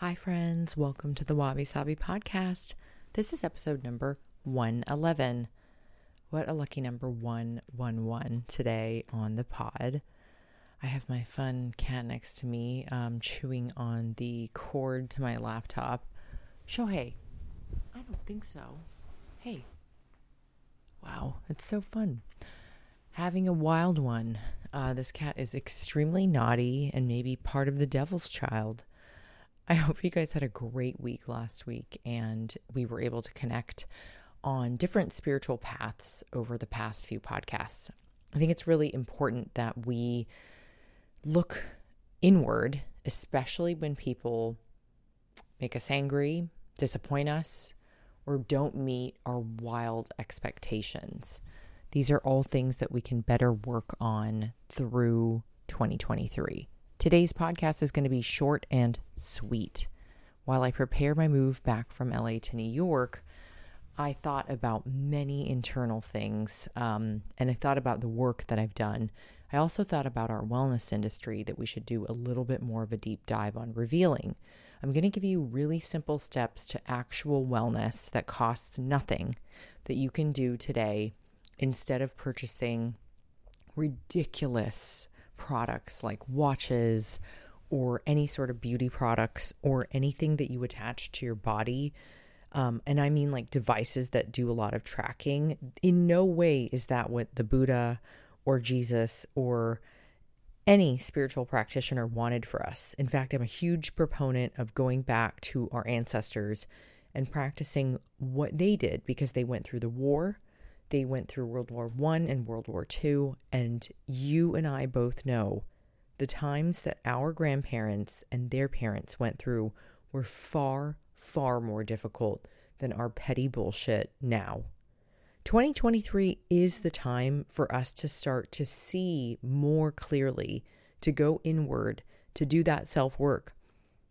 Hi, friends. Welcome to the Wabi Sabi podcast. This is episode number 111. What a lucky number 111 today on the pod. I have my fun cat next to me, um, chewing on the cord to my laptop. Shohei, I don't think so. Hey. Wow, it's so fun. Having a wild one. Uh, this cat is extremely naughty and maybe part of the devil's child. I hope you guys had a great week last week and we were able to connect on different spiritual paths over the past few podcasts. I think it's really important that we look inward, especially when people make us angry, disappoint us, or don't meet our wild expectations. These are all things that we can better work on through 2023. Today's podcast is going to be short and sweet. While I prepare my move back from LA to New York, I thought about many internal things um, and I thought about the work that I've done. I also thought about our wellness industry that we should do a little bit more of a deep dive on revealing. I'm going to give you really simple steps to actual wellness that costs nothing that you can do today instead of purchasing ridiculous products like watches or any sort of beauty products or anything that you attach to your body. Um, and I mean like devices that do a lot of tracking. In no way is that what the Buddha or Jesus or any spiritual practitioner wanted for us. In fact, I'm a huge proponent of going back to our ancestors and practicing what they did because they went through the war, they went through World War One and World War Two, and you and I both know the times that our grandparents and their parents went through were far, far more difficult than our petty bullshit now. 2023 is the time for us to start to see more clearly, to go inward, to do that self work.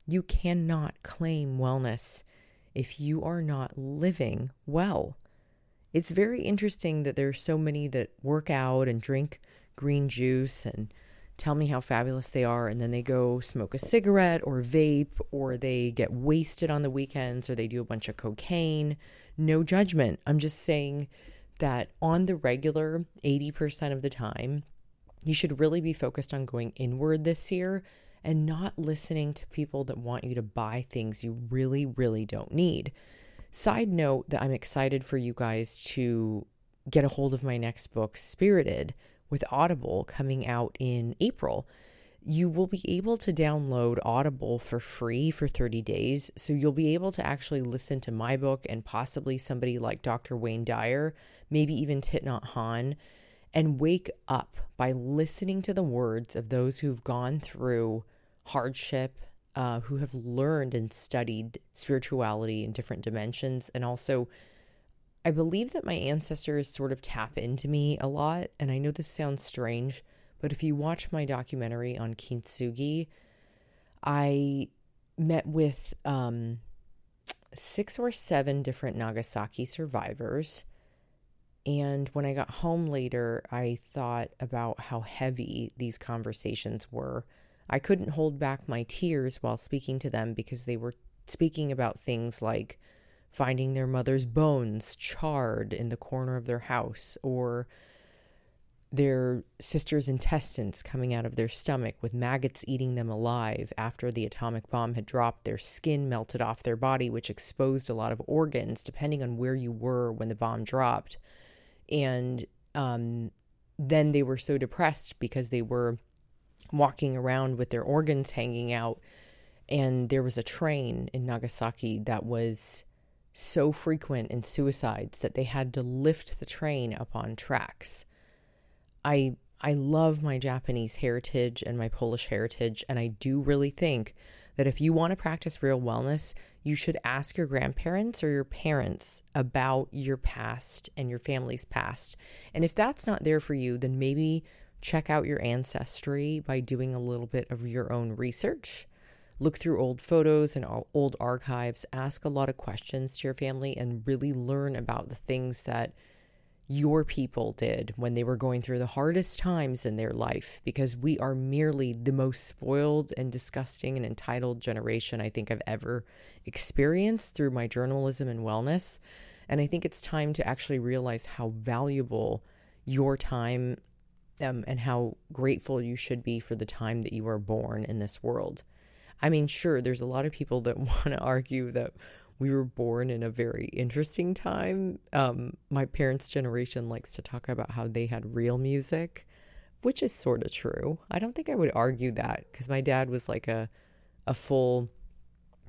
You cannot claim wellness if you are not living well. It's very interesting that there's so many that work out and drink green juice and tell me how fabulous they are and then they go smoke a cigarette or vape or they get wasted on the weekends or they do a bunch of cocaine. No judgment. I'm just saying that on the regular 80% of the time, you should really be focused on going inward this year and not listening to people that want you to buy things you really, really don't need. Side note that I'm excited for you guys to get a hold of my next book, Spirited, with Audible coming out in April. You will be able to download Audible for free for 30 days. So you'll be able to actually listen to my book and possibly somebody like Dr. Wayne Dyer, maybe even Thich Nhat Hanh, and wake up by listening to the words of those who've gone through hardship uh, who have learned and studied spirituality in different dimensions. And also, I believe that my ancestors sort of tap into me a lot. And I know this sounds strange, but if you watch my documentary on Kintsugi, I met with um, six or seven different Nagasaki survivors. And when I got home later, I thought about how heavy these conversations were I couldn't hold back my tears while speaking to them because they were speaking about things like finding their mother's bones charred in the corner of their house or their sister's intestines coming out of their stomach with maggots eating them alive after the atomic bomb had dropped. Their skin melted off their body, which exposed a lot of organs depending on where you were when the bomb dropped. And um, then they were so depressed because they were walking around with their organs hanging out. And there was a train in Nagasaki that was so frequent in suicides that they had to lift the train up on tracks. I I love my Japanese heritage and my Polish heritage and I do really think that if you want to practice real wellness, you should ask your grandparents or your parents about your past and your family's past. And if that's not there for you, then maybe check out your ancestry by doing a little bit of your own research. Look through old photos and old archives, ask a lot of questions to your family, and really learn about the things that your people did when they were going through the hardest times in their life because we are merely the most spoiled and disgusting and entitled generation I think I've ever experienced through my journalism and wellness. And I think it's time to actually realize how valuable your time um, and how grateful you should be for the time that you were born in this world. I mean, sure, there's a lot of people that want to argue that we were born in a very interesting time. Um, my parents' generation likes to talk about how they had real music, which is sort of true. I don't think I would argue that because my dad was like a a full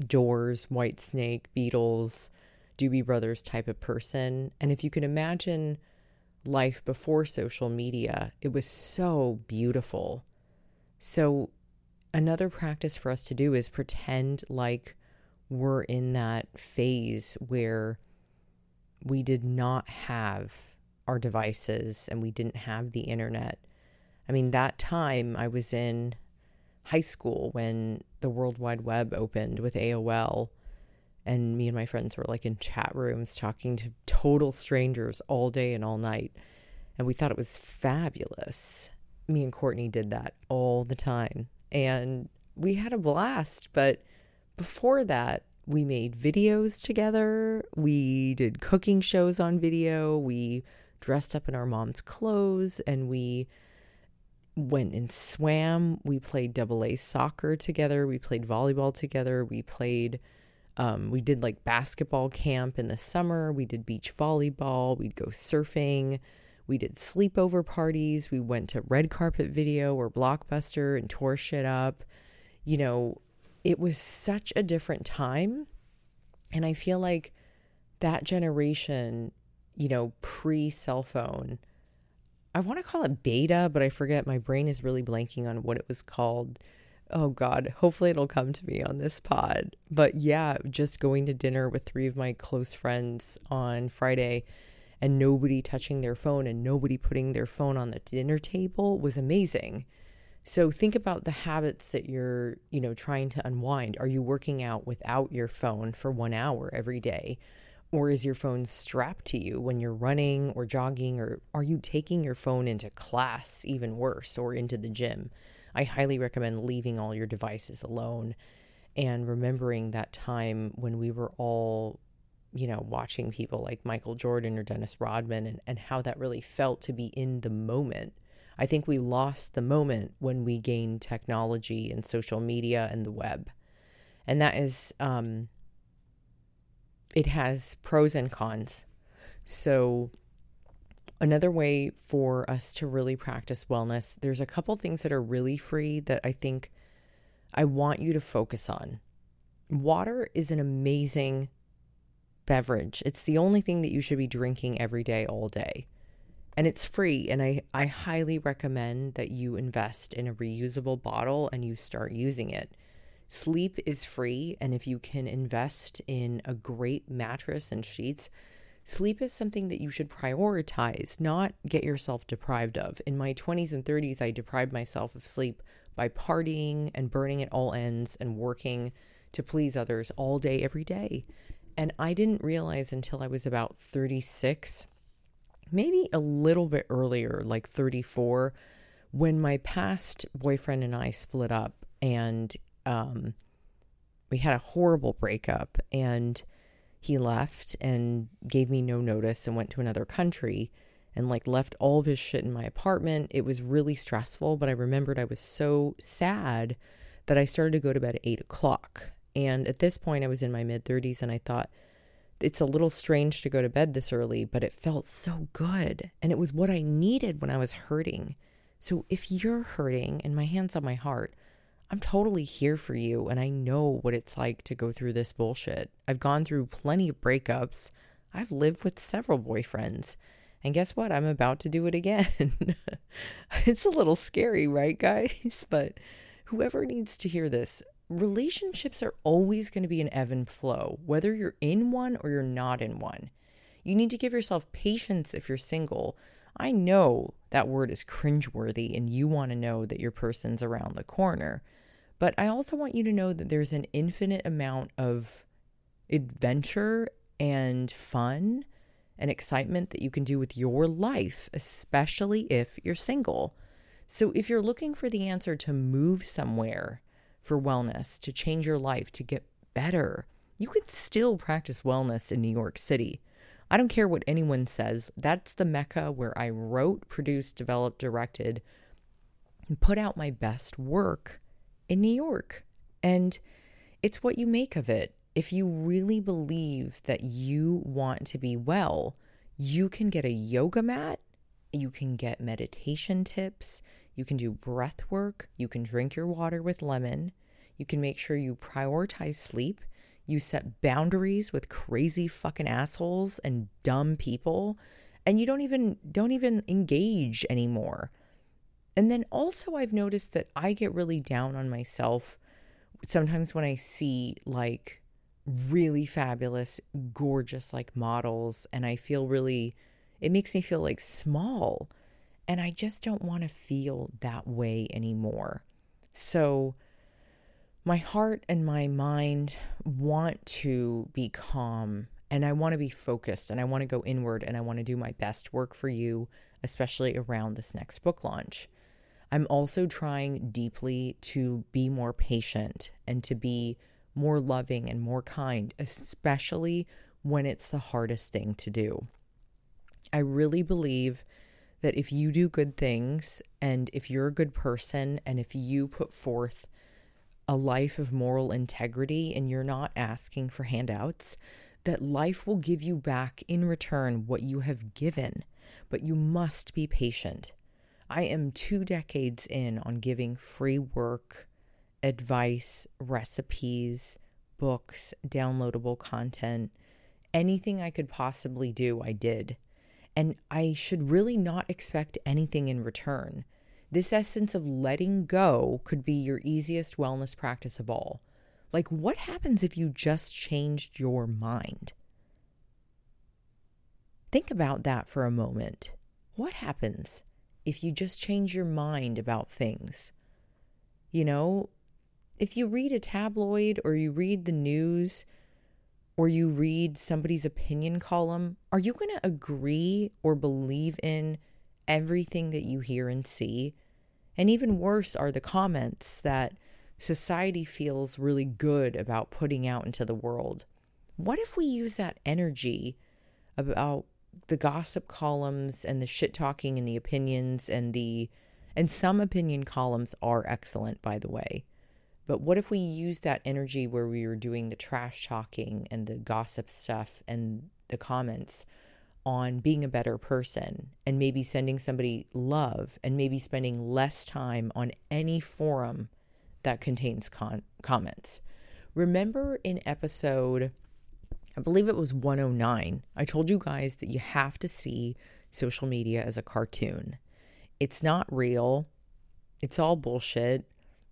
Doors, Whitesnake, Beatles, Doobie Brothers type of person. And if you can imagine life before social media, it was so beautiful. So, another practice for us to do is pretend like we're in that phase where we did not have our devices and we didn't have the internet. I mean, that time I was in high school when the World Wide Web opened with AOL, and me and my friends were like in chat rooms talking to total strangers all day and all night. And we thought it was fabulous. Me and Courtney did that all the time. And we had a blast, but before that, we made videos together. We did cooking shows on video. We dressed up in our mom's clothes and we went and swam. We played double A soccer together. We played volleyball together. We played, um, we did like basketball camp in the summer. We did beach volleyball. We'd go surfing. We did sleepover parties. We went to red carpet video or blockbuster and tore shit up. You know, it was such a different time. And I feel like that generation, you know, pre cell phone, I want to call it beta, but I forget. My brain is really blanking on what it was called. Oh God, hopefully it'll come to me on this pod. But yeah, just going to dinner with three of my close friends on Friday and nobody touching their phone and nobody putting their phone on the dinner table was amazing. So think about the habits that you're, you know, trying to unwind. Are you working out without your phone for 1 hour every day? Or is your phone strapped to you when you're running or jogging or are you taking your phone into class even worse or into the gym? I highly recommend leaving all your devices alone and remembering that time when we were all you know, watching people like Michael Jordan or Dennis Rodman and, and how that really felt to be in the moment I think we lost the moment when we gained technology and social media and the web. And that is, um, it has pros and cons. So, another way for us to really practice wellness, there's a couple things that are really free that I think I want you to focus on. Water is an amazing beverage. It's the only thing that you should be drinking every day, all day and it's free and I, I highly recommend that you invest in a reusable bottle and you start using it sleep is free and if you can invest in a great mattress and sheets sleep is something that you should prioritize not get yourself deprived of. In my 20s and 30s i deprived myself of sleep by partying and burning at all ends and working to please others all day every day. And i didn't realize until i was about 36 maybe a little bit earlier, like 34, when my past boyfriend and I split up and um, we had a horrible breakup and he left and gave me no notice and went to another country and like left all of his shit in my apartment. It was really stressful, but I remembered I was so sad that I started to go to bed at eight o'clock. And at this point, I was in my mid 30s and I thought, it's a little strange to go to bed this early, but it felt so good. And it was what I needed when I was hurting. So if you're hurting and my hand's on my heart, I'm totally here for you. And I know what it's like to go through this bullshit. I've gone through plenty of breakups. I've lived with several boyfriends. And guess what? I'm about to do it again. it's a little scary, right, guys? But whoever needs to hear this, relationships are always going to be an ebb and flow, whether you're in one or you're not in one. You need to give yourself patience if you're single. I know that word is cringeworthy and you want to know that your person's around the corner. But I also want you to know that there's an infinite amount of adventure and fun and excitement that you can do with your life, especially if you're single. So, if you're looking for the answer to move somewhere for wellness, to change your life, to get better, you could still practice wellness in New York City. I don't care what anyone says. That's the mecca where I wrote, produced, developed, directed, and put out my best work in New York. And it's what you make of it. If you really believe that you want to be well, you can get a yoga mat, you can get meditation tips, you can do breath work, you can drink your water with lemon, you can make sure you prioritize sleep you set boundaries with crazy fucking assholes and dumb people and you don't even don't even engage anymore. And then also I've noticed that I get really down on myself sometimes when I see like really fabulous, gorgeous like models and I feel really it makes me feel like small and I just don't want to feel that way anymore. So my heart and my mind want to be calm and I want to be focused and I want to go inward and I want to do my best work for you, especially around this next book launch. I'm also trying deeply to be more patient and to be more loving and more kind, especially when it's the hardest thing to do. I really believe that if you do good things and if you're a good person and if you put forth a life of moral integrity and you're not asking for handouts, that life will give you back in return what you have given, but you must be patient. I am two decades in on giving free work, advice, recipes, books, downloadable content. Anything I could possibly do, I did. And I should really not expect anything in return. This essence of letting go could be your easiest wellness practice of all. Like, what happens if you just changed your mind? Think about that for a moment. What happens if you just change your mind about things? You know, if you read a tabloid or you read the news or you read somebody's opinion column, are you going to agree or believe in everything that you hear and see. And even worse are the comments that society feels really good about putting out into the world. What if we use that energy about the gossip columns and the shit talking and the opinions and the and some opinion columns are excellent by the way. But what if we use that energy where we were doing the trash talking and the gossip stuff and the comments on being a better person and maybe sending somebody love and maybe spending less time on any forum that contains con- comments. Remember in episode, I believe it was 109, I told you guys that you have to see social media as a cartoon. It's not real, it's all bullshit.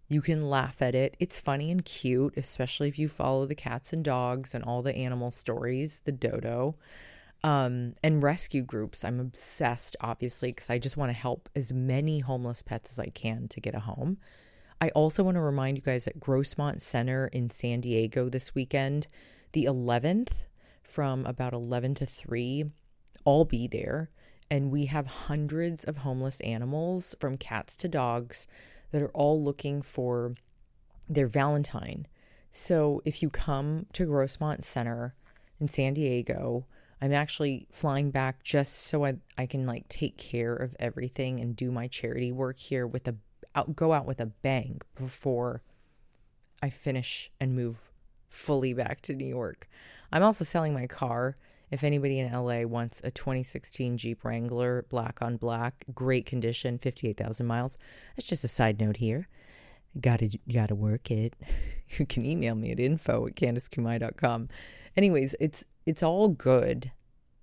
You can laugh at it. It's funny and cute, especially if you follow the cats and dogs and all the animal stories, the dodo um, and rescue groups. I'm obsessed, obviously, because I just want to help as many homeless pets as I can to get a home. I also want to remind you guys that Grossmont Center in San Diego this weekend, the 11th, from about 11 to 3, I'll be there. And we have hundreds of homeless animals, from cats to dogs, that are all looking for their Valentine. So if you come to Grossmont Center in San Diego, I'm actually flying back just so I, I can like take care of everything and do my charity work here with a out, go out with a bang before I finish and move fully back to New York. I'm also selling my car. If anybody in LA wants a 2016 Jeep Wrangler, black on black, great condition, 58,000 miles. That's just a side note here. Gotta, gotta work it. You can email me at info at CandiceKumai.com. Anyways, it's it's all good.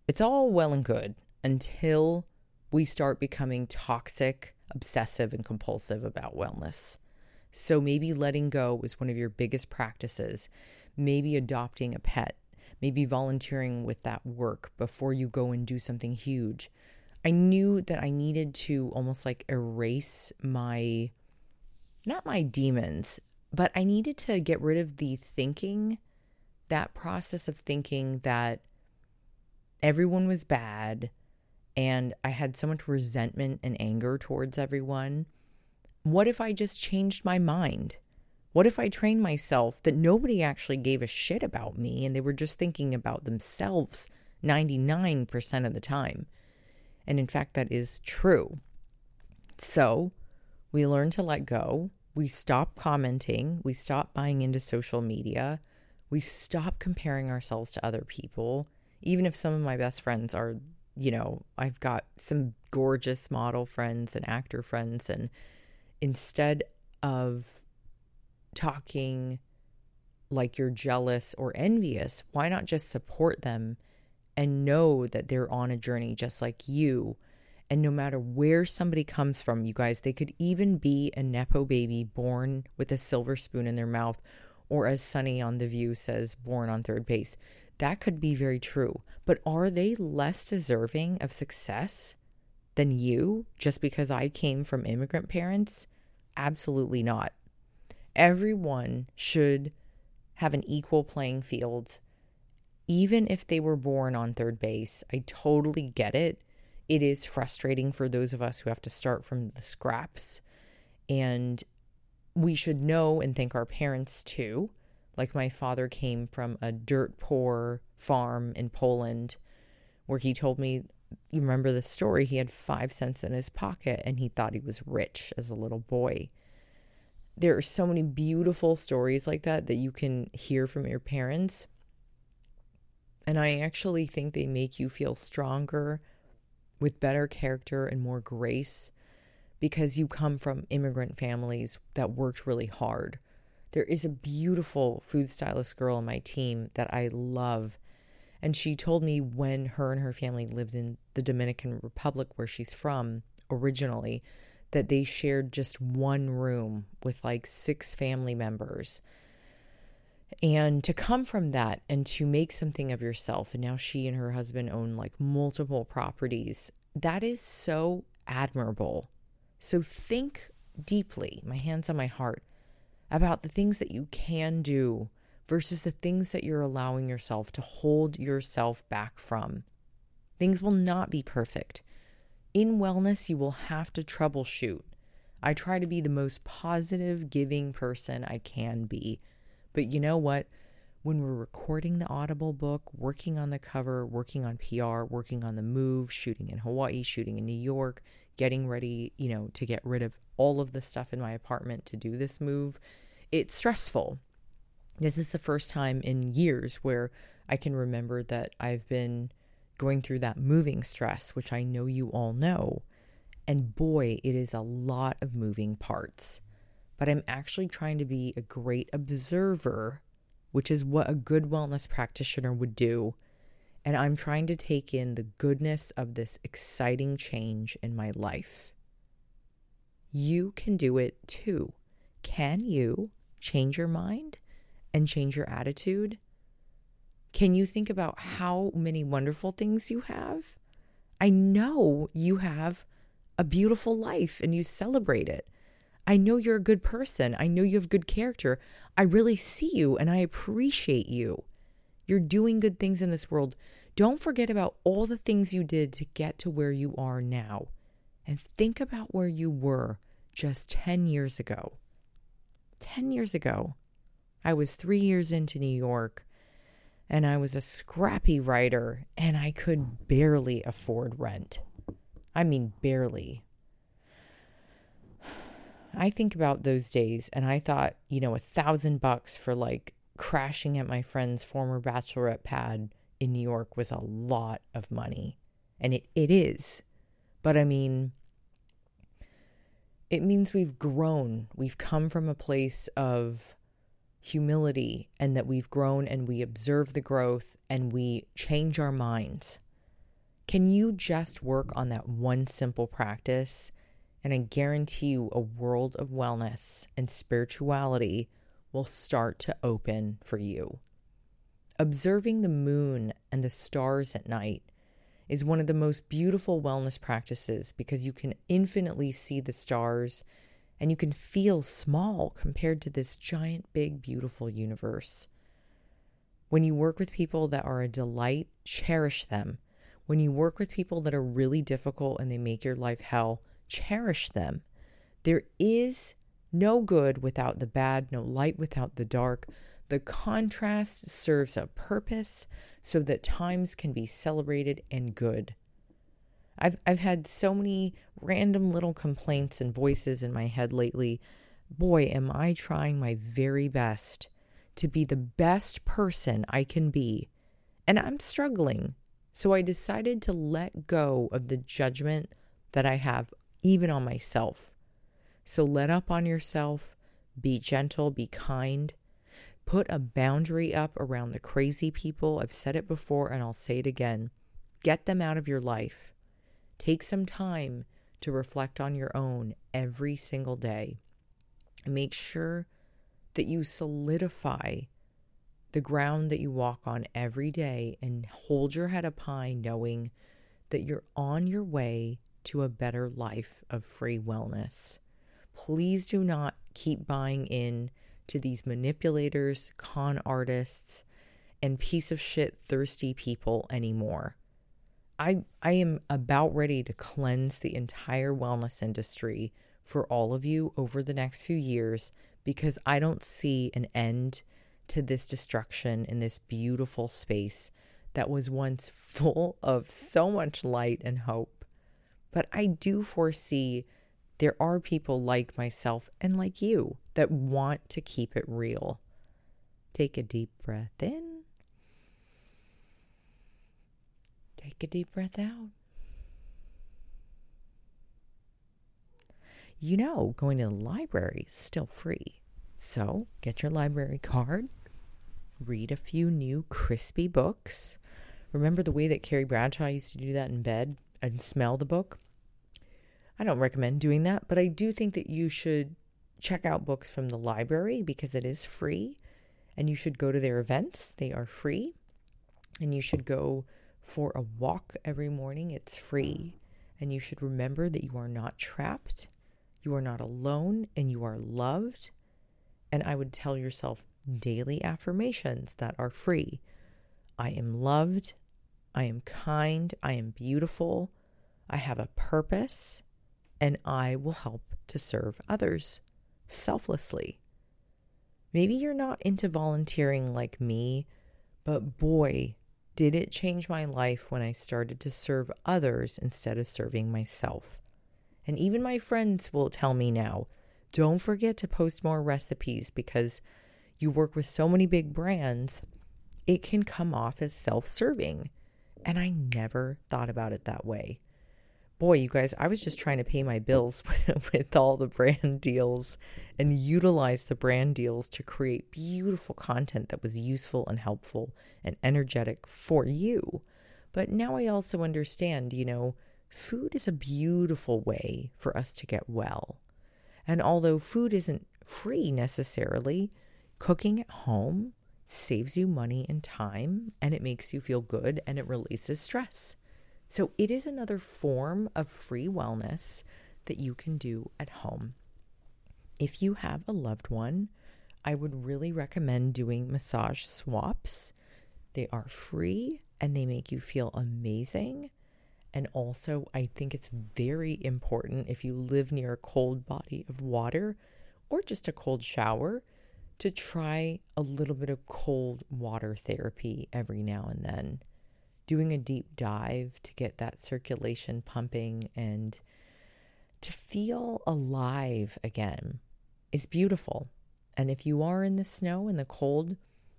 It's all well and good until we start becoming toxic, obsessive, and compulsive about wellness. So maybe letting go is one of your biggest practices. Maybe adopting a pet, maybe volunteering with that work before you go and do something huge. I knew that I needed to almost like erase my, not my demons, but I needed to get rid of the thinking that process of thinking that everyone was bad and I had so much resentment and anger towards everyone. What if I just changed my mind? What if I trained myself that nobody actually gave a shit about me and they were just thinking about themselves 99% of the time? And in fact, that is true. So we learn to let go. We stop commenting. We stop buying into social media. We stop comparing ourselves to other people. Even if some of my best friends are, you know, I've got some gorgeous model friends and actor friends. And instead of talking like you're jealous or envious, why not just support them and know that they're on a journey just like you? And no matter where somebody comes from, you guys, they could even be a Nepo baby born with a silver spoon in their mouth, or as Sunny on The View says, born on third base. That could be very true. But are they less deserving of success than you just because I came from immigrant parents? Absolutely not everyone should have an equal playing field, even if they were born on third base. I totally get it. It is frustrating for those of us who have to start from the scraps. And we should know and thank our parents too. Like my father came from a dirt poor farm in Poland where he told me, you remember the story? He had five cents in his pocket and he thought he was rich as a little boy there are so many beautiful stories like that that you can hear from your parents. And I actually think they make you feel stronger with better character and more grace because you come from immigrant families that worked really hard. There is a beautiful food stylist girl on my team that I love. And she told me when her and her family lived in the Dominican Republic, where she's from originally, that they shared just one room with like six family members. And to come from that and to make something of yourself, and now she and her husband own like multiple properties, that is so admirable. So think deeply, my hands on my heart, about the things that you can do versus the things that you're allowing yourself to hold yourself back from. Things will not be perfect in wellness, you will have to troubleshoot. I try to be the most positive, giving person I can be. But you know what? When we're recording the Audible book, working on the cover, working on PR, working on the move, shooting in Hawaii, shooting in New York, getting ready, you know, to get rid of all of the stuff in my apartment to do this move, it's stressful. This is the first time in years where I can remember that I've been going through that moving stress, which I know you all know. And boy, it is a lot of moving parts. But I'm actually trying to be a great observer, which is what a good wellness practitioner would do. And I'm trying to take in the goodness of this exciting change in my life. You can do it too. Can you change your mind and change your attitude? Can you think about how many wonderful things you have? I know you have a beautiful life and you celebrate it. I know you're a good person. I know you have good character. I really see you and I appreciate you. You're doing good things in this world. Don't forget about all the things you did to get to where you are now. And think about where you were just 10 years ago. 10 years ago, I was three years into New York and I was a scrappy writer and I could barely afford rent. I mean, barely. I think about those days and I thought, you know, a thousand bucks for like crashing at my friend's former bachelorette pad in New York was a lot of money. And it, it is. But I mean, it means we've grown. We've come from a place of humility and that we've grown and we observe the growth and we change our minds. Can you just work on that one simple practice? And I guarantee you, a world of wellness and spirituality will start to open for you. Observing the moon and the stars at night is one of the most beautiful wellness practices because you can infinitely see the stars and you can feel small compared to this giant, big, beautiful universe. When you work with people that are a delight, cherish them. When you work with people that are really difficult and they make your life hell, cherish them. There is no good without the bad, no light without the dark. The contrast serves a purpose so that times can be celebrated and good. I've I've had so many random little complaints and voices in my head lately. Boy, am I trying my very best to be the best person I can be. And I'm struggling. So I decided to let go of the judgment that I have even on myself. So let up on yourself, be gentle, be kind. Put a boundary up around the crazy people. I've said it before and I'll say it again. Get them out of your life. Take some time to reflect on your own every single day. Make sure that you solidify the ground that you walk on every day and hold your head up high, knowing that you're on your way to a better life of free wellness. Please do not keep buying in to these manipulators, con artists, and piece of shit thirsty people anymore. I I am about ready to cleanse the entire wellness industry for all of you over the next few years because I don't see an end to this destruction in this beautiful space that was once full of so much light and hope. But I do foresee there are people like myself and like you that want to keep it real. Take a deep breath in. Take a deep breath out. You know, going to the library is still free. So get your library card, read a few new crispy books. Remember the way that Carrie Bradshaw used to do that in bed and smell the book? I don't recommend doing that, but I do think that you should check out books from the library because it is free and you should go to their events. They are free. And you should go for a walk every morning. It's free. And you should remember that you are not trapped, you are not alone, and you are loved. And I would tell yourself daily affirmations that are free. I am loved. I am kind. I am beautiful. I have a purpose and I will help to serve others selflessly. Maybe you're not into volunteering like me, but boy, did it change my life when I started to serve others instead of serving myself. And even my friends will tell me now don't forget to post more recipes because you work with so many big brands, it can come off as self serving. And I never thought about it that way boy, you guys, I was just trying to pay my bills with all the brand deals and utilize the brand deals to create beautiful content that was useful and helpful and energetic for you. But now I also understand, you know, food is a beautiful way for us to get well. And although food isn't free necessarily, cooking at home saves you money and time and it makes you feel good and it releases stress. So it is another form of free wellness that you can do at home. If you have a loved one, I would really recommend doing massage swaps. They are free and they make you feel amazing. And also, I think it's very important if you live near a cold body of water or just a cold shower to try a little bit of cold water therapy every now and then doing a deep dive to get that circulation pumping and to feel alive again is beautiful. And if you are in the snow and the cold,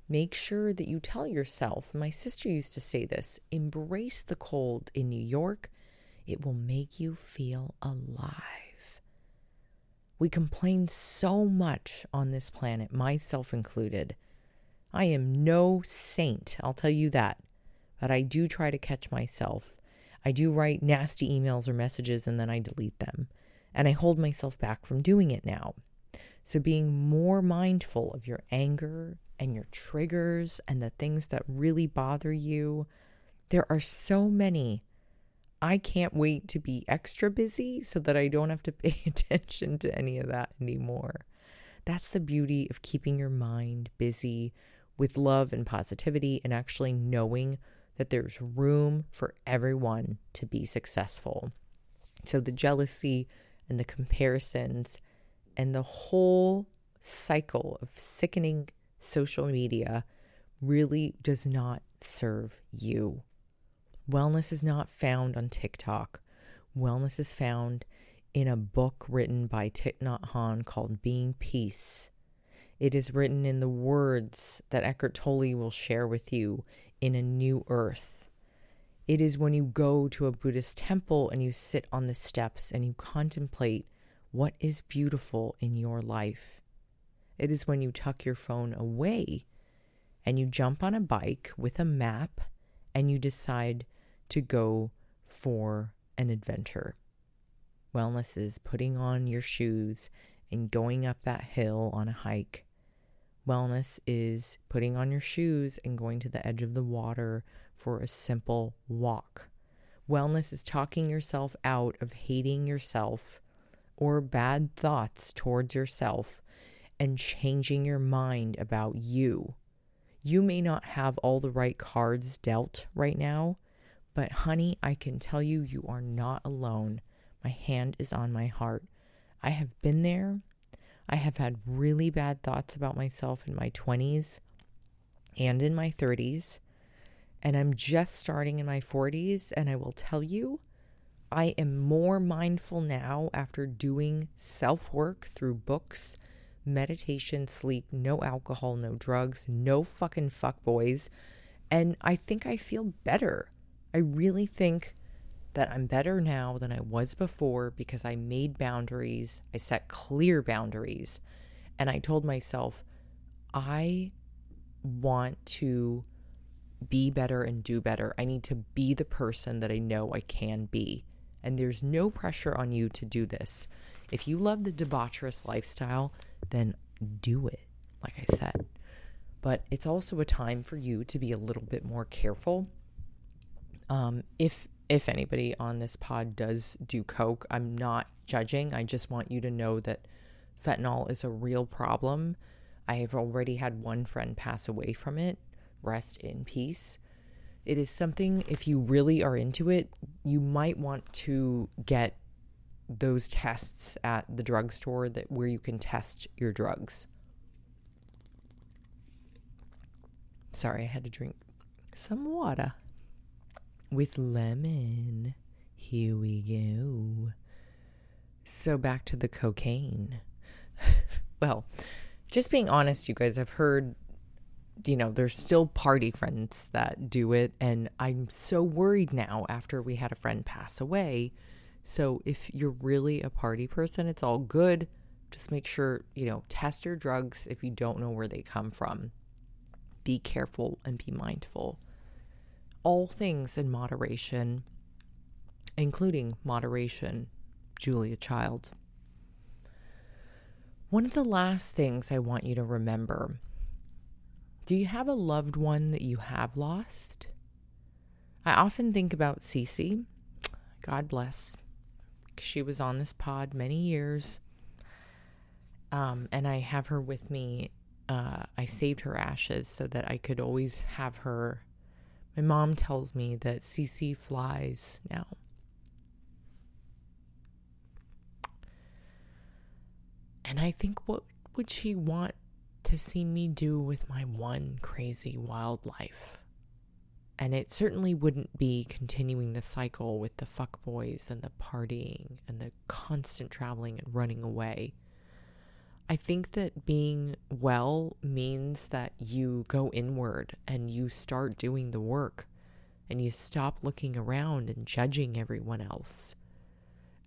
make sure that you tell yourself. My sister used to say this embrace the cold in New York, it will make you feel alive. We complain so much on this planet, myself included. I am no saint, I'll tell you that but I do try to catch myself. I do write nasty emails or messages and then I delete them. And I hold myself back from doing it now. So, being more mindful of your anger and your triggers and the things that really bother you, there are so many. I can't wait to be extra busy so that I don't have to pay attention to any of that anymore. That's the beauty of keeping your mind busy with love and positivity and actually knowing that there's room for everyone to be successful. So the jealousy and the comparisons and the whole cycle of sickening social media really does not serve you. Wellness is not found on TikTok. Wellness is found in a book written by Thich Nhat Hanh called Being Peace. It is written in the words that Eckhart Tolle will share with you in A New Earth. It is when you go to a Buddhist temple and you sit on the steps and you contemplate what is beautiful in your life. It is when you tuck your phone away and you jump on a bike with a map and you decide to go for an adventure. Wellness is putting on your shoes and going up that hill on a hike. Wellness is putting on your shoes and going to the edge of the water for a simple walk. Wellness is talking yourself out of hating yourself or bad thoughts towards yourself and changing your mind about you. You may not have all the right cards dealt right now, but honey, I can tell you, you are not alone. My hand is on my heart. I have been there. I have had really bad thoughts about myself in my 20s and in my 30s. And I'm just starting in my 40s. And I will tell you, I am more mindful now after doing self work through books, meditation, sleep, no alcohol, no drugs, no fucking fuck boys. And I think I feel better. I really think that I'm better now than I was before because I made boundaries, I set clear boundaries, and I told myself, I want to be better and do better. I need to be the person that I know I can be. And there's no pressure on you to do this. If you love the debaucherous lifestyle, then do it, like I said. But it's also a time for you to be a little bit more careful. Um, if if anybody on this pod does do coke, I'm not judging. I just want you to know that fentanyl is a real problem. I have already had one friend pass away from it. Rest in peace. It is something, if you really are into it, you might want to get those tests at the drugstore that where you can test your drugs. Sorry, I had to drink some water with lemon. Here we go. So back to the cocaine. well, just being honest, you guys, I've heard, you know, there's still party friends that do it. And I'm so worried now after we had a friend pass away. So if you're really a party person, it's all good. Just make sure, you know, test your drugs if you don't know where they come from. Be careful and be mindful all things in moderation, including moderation, Julia Child. One of the last things I want you to remember do you have a loved one that you have lost? I often think about Cece. God bless. She was on this pod many years. Um, and I have her with me. Uh, I saved her ashes so that I could always have her my mom tells me that CC flies now. And I think what would she want to see me do with my one crazy wild life? And it certainly wouldn't be continuing the cycle with the fuck boys and the partying and the constant traveling and running away. I think that being well means that you go inward and you start doing the work and you stop looking around and judging everyone else.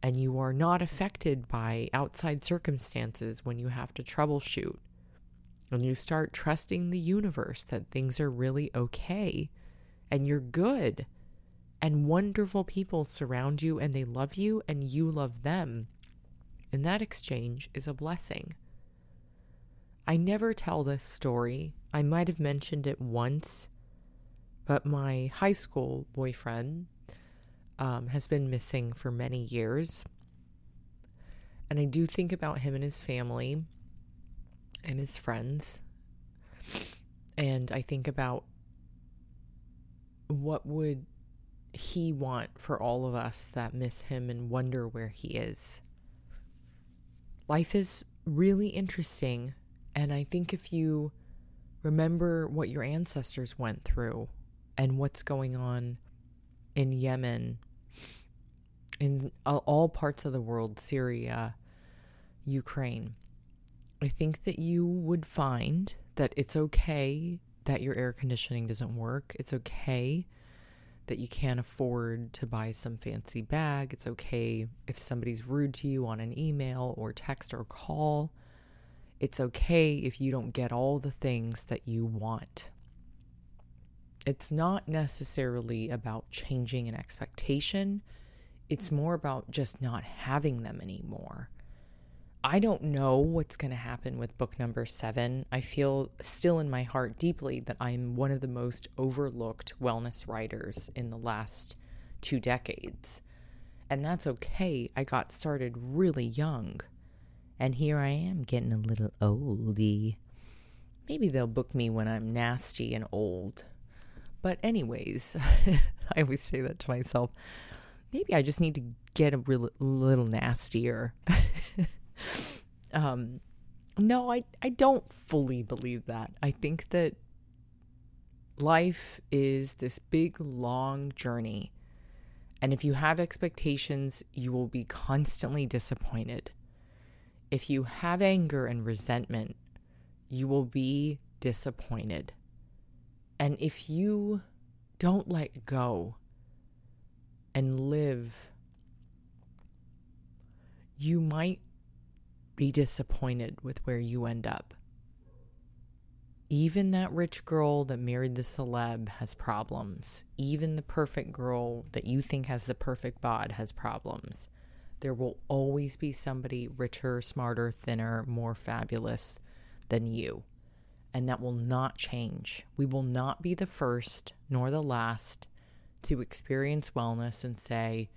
And you are not affected by outside circumstances when you have to troubleshoot. And you start trusting the universe that things are really okay and you're good. And wonderful people surround you and they love you and you love them. And that exchange is a blessing. I never tell this story. I might have mentioned it once, but my high school boyfriend um, has been missing for many years. And I do think about him and his family and his friends. And I think about what would he want for all of us that miss him and wonder where he is? Life is really interesting. And I think if you remember what your ancestors went through and what's going on in Yemen, in all parts of the world, Syria, Ukraine, I think that you would find that it's okay that your air conditioning doesn't work. It's okay that you can't afford to buy some fancy bag. It's okay if somebody's rude to you on an email or text or call. It's okay if you don't get all the things that you want. It's not necessarily about changing an expectation, it's more about just not having them anymore. I don't know what's going to happen with book number seven. I feel still in my heart deeply that I'm one of the most overlooked wellness writers in the last two decades. And that's okay. I got started really young. And here I am getting a little oldie. Maybe they'll book me when I'm nasty and old. But, anyways, I always say that to myself. Maybe I just need to get a real, little nastier. um, no, I, I don't fully believe that. I think that life is this big, long journey. And if you have expectations, you will be constantly disappointed. If you have anger and resentment, you will be disappointed. And if you don't let go and live, you might be disappointed with where you end up. Even that rich girl that married the celeb has problems. Even the perfect girl that you think has the perfect bod has problems. There will always be somebody richer, smarter, thinner, more fabulous than you. And that will not change. We will not be the first nor the last to experience wellness and say,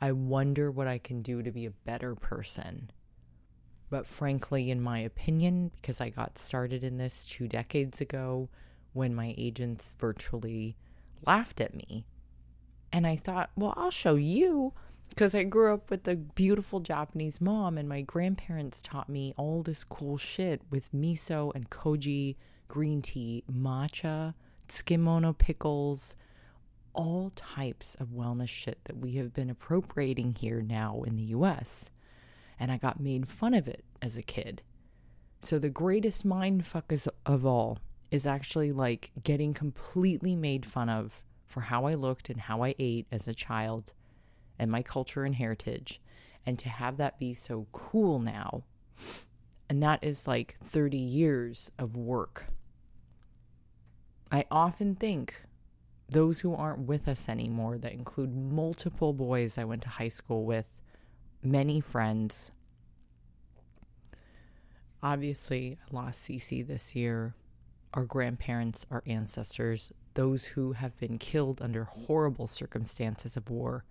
I wonder what I can do to be a better person. But frankly, in my opinion, because I got started in this two decades ago when my agents virtually laughed at me. And I thought, well, I'll show you because I grew up with a beautiful Japanese mom, and my grandparents taught me all this cool shit with miso and koji, green tea, matcha, tsukemono pickles, all types of wellness shit that we have been appropriating here now in the US and I got made fun of it as a kid. So the greatest mind fuck is, of all is actually like getting completely made fun of for how I looked and how I ate as a child and my culture and heritage and to have that be so cool now. And that is like 30 years of work. I often think those who aren't with us anymore, that include multiple boys I went to high school with, many friends. Obviously, I lost Cece this year. Our grandparents, our ancestors, those who have been killed under horrible circumstances of war,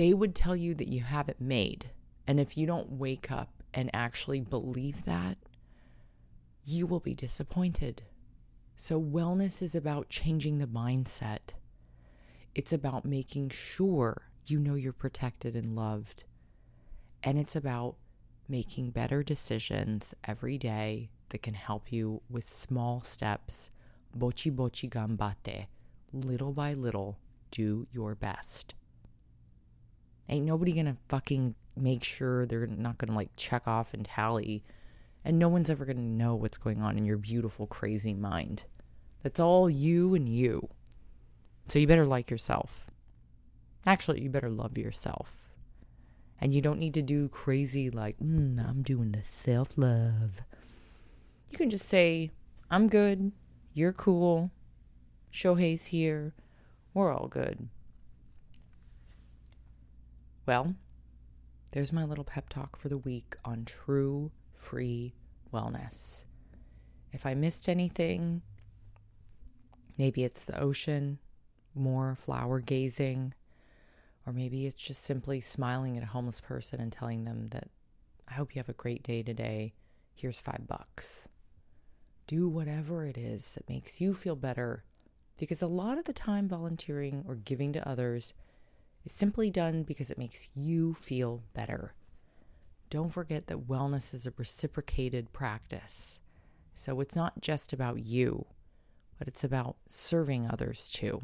they would tell you that you have it made. And if you don't wake up and actually believe that, you will be disappointed. So, wellness is about changing the mindset. It's about making sure you know you're protected and loved. And it's about making better decisions every day that can help you with small steps. Bochi bochi gambate. Little by little, do your best. Ain't nobody gonna fucking make sure they're not gonna like check off and tally. And no one's ever gonna know what's going on in your beautiful, crazy mind. That's all you and you. So you better like yourself. Actually, you better love yourself. And you don't need to do crazy, like, mm, I'm doing the self love. You can just say, I'm good. You're cool. Shohei's here. We're all good. Well, there's my little pep talk for the week on true free wellness. If I missed anything, maybe it's the ocean, more flower gazing, or maybe it's just simply smiling at a homeless person and telling them that I hope you have a great day today. Here's five bucks. Do whatever it is that makes you feel better Because a lot of the time, volunteering or giving to others is simply done because it makes you feel better. Don't forget that wellness is a reciprocated practice. So it's not just about you, but it's about serving others too.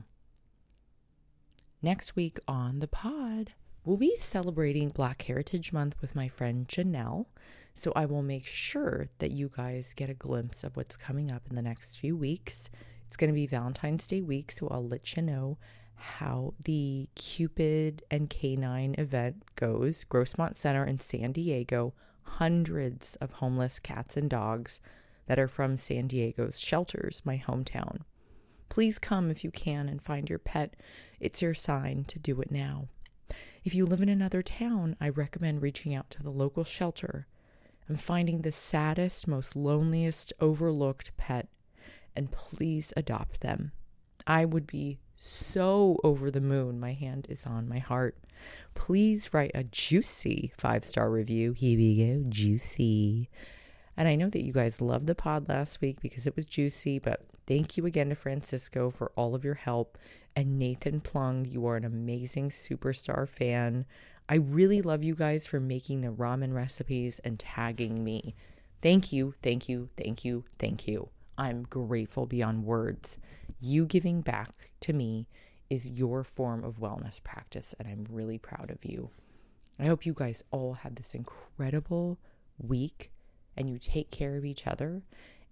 Next week on the pod, we'll be celebrating Black Heritage Month with my friend Janelle. So I will make sure that you guys get a glimpse of what's coming up in the next few weeks. It's going to be Valentine's Day week, so I'll let you know how the Cupid and Canine event goes. Grossmont Center in San Diego, hundreds of homeless cats and dogs that are from San Diego's shelters, my hometown. Please come if you can and find your pet. It's your sign to do it now. If you live in another town, I recommend reaching out to the local shelter and finding the saddest, most loneliest, overlooked pet, and please adopt them. I would be so over the moon. My hand is on my heart. Please write a juicy five star review. Here we go, juicy. And I know that you guys loved the pod last week because it was juicy, but thank you again to Francisco for all of your help. And Nathan Plung, you are an amazing superstar fan. I really love you guys for making the ramen recipes and tagging me. Thank you, thank you, thank you, thank you. I'm grateful beyond words. You giving back to me is your form of wellness practice, and I'm really proud of you. I hope you guys all have this incredible week and you take care of each other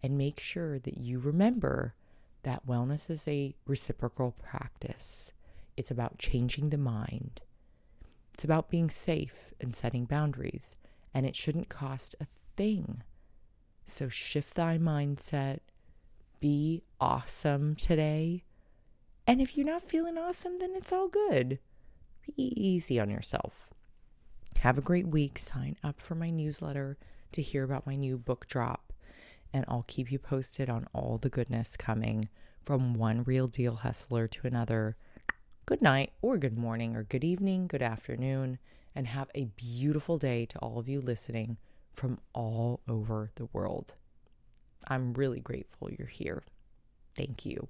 and make sure that you remember that wellness is a reciprocal practice. It's about changing the mind. It's about being safe and setting boundaries, and it shouldn't cost a thing. So shift thy mindset, be awesome today. And if you're not feeling awesome, then it's all good. Be easy on yourself. Have a great week. Sign up for my newsletter to hear about my new book drop, and I'll keep you posted on all the goodness coming from one real deal hustler to another. Good night, or good morning, or good evening, good afternoon, and have a beautiful day to all of you listening from all over the world. I'm really grateful you're here. Thank you.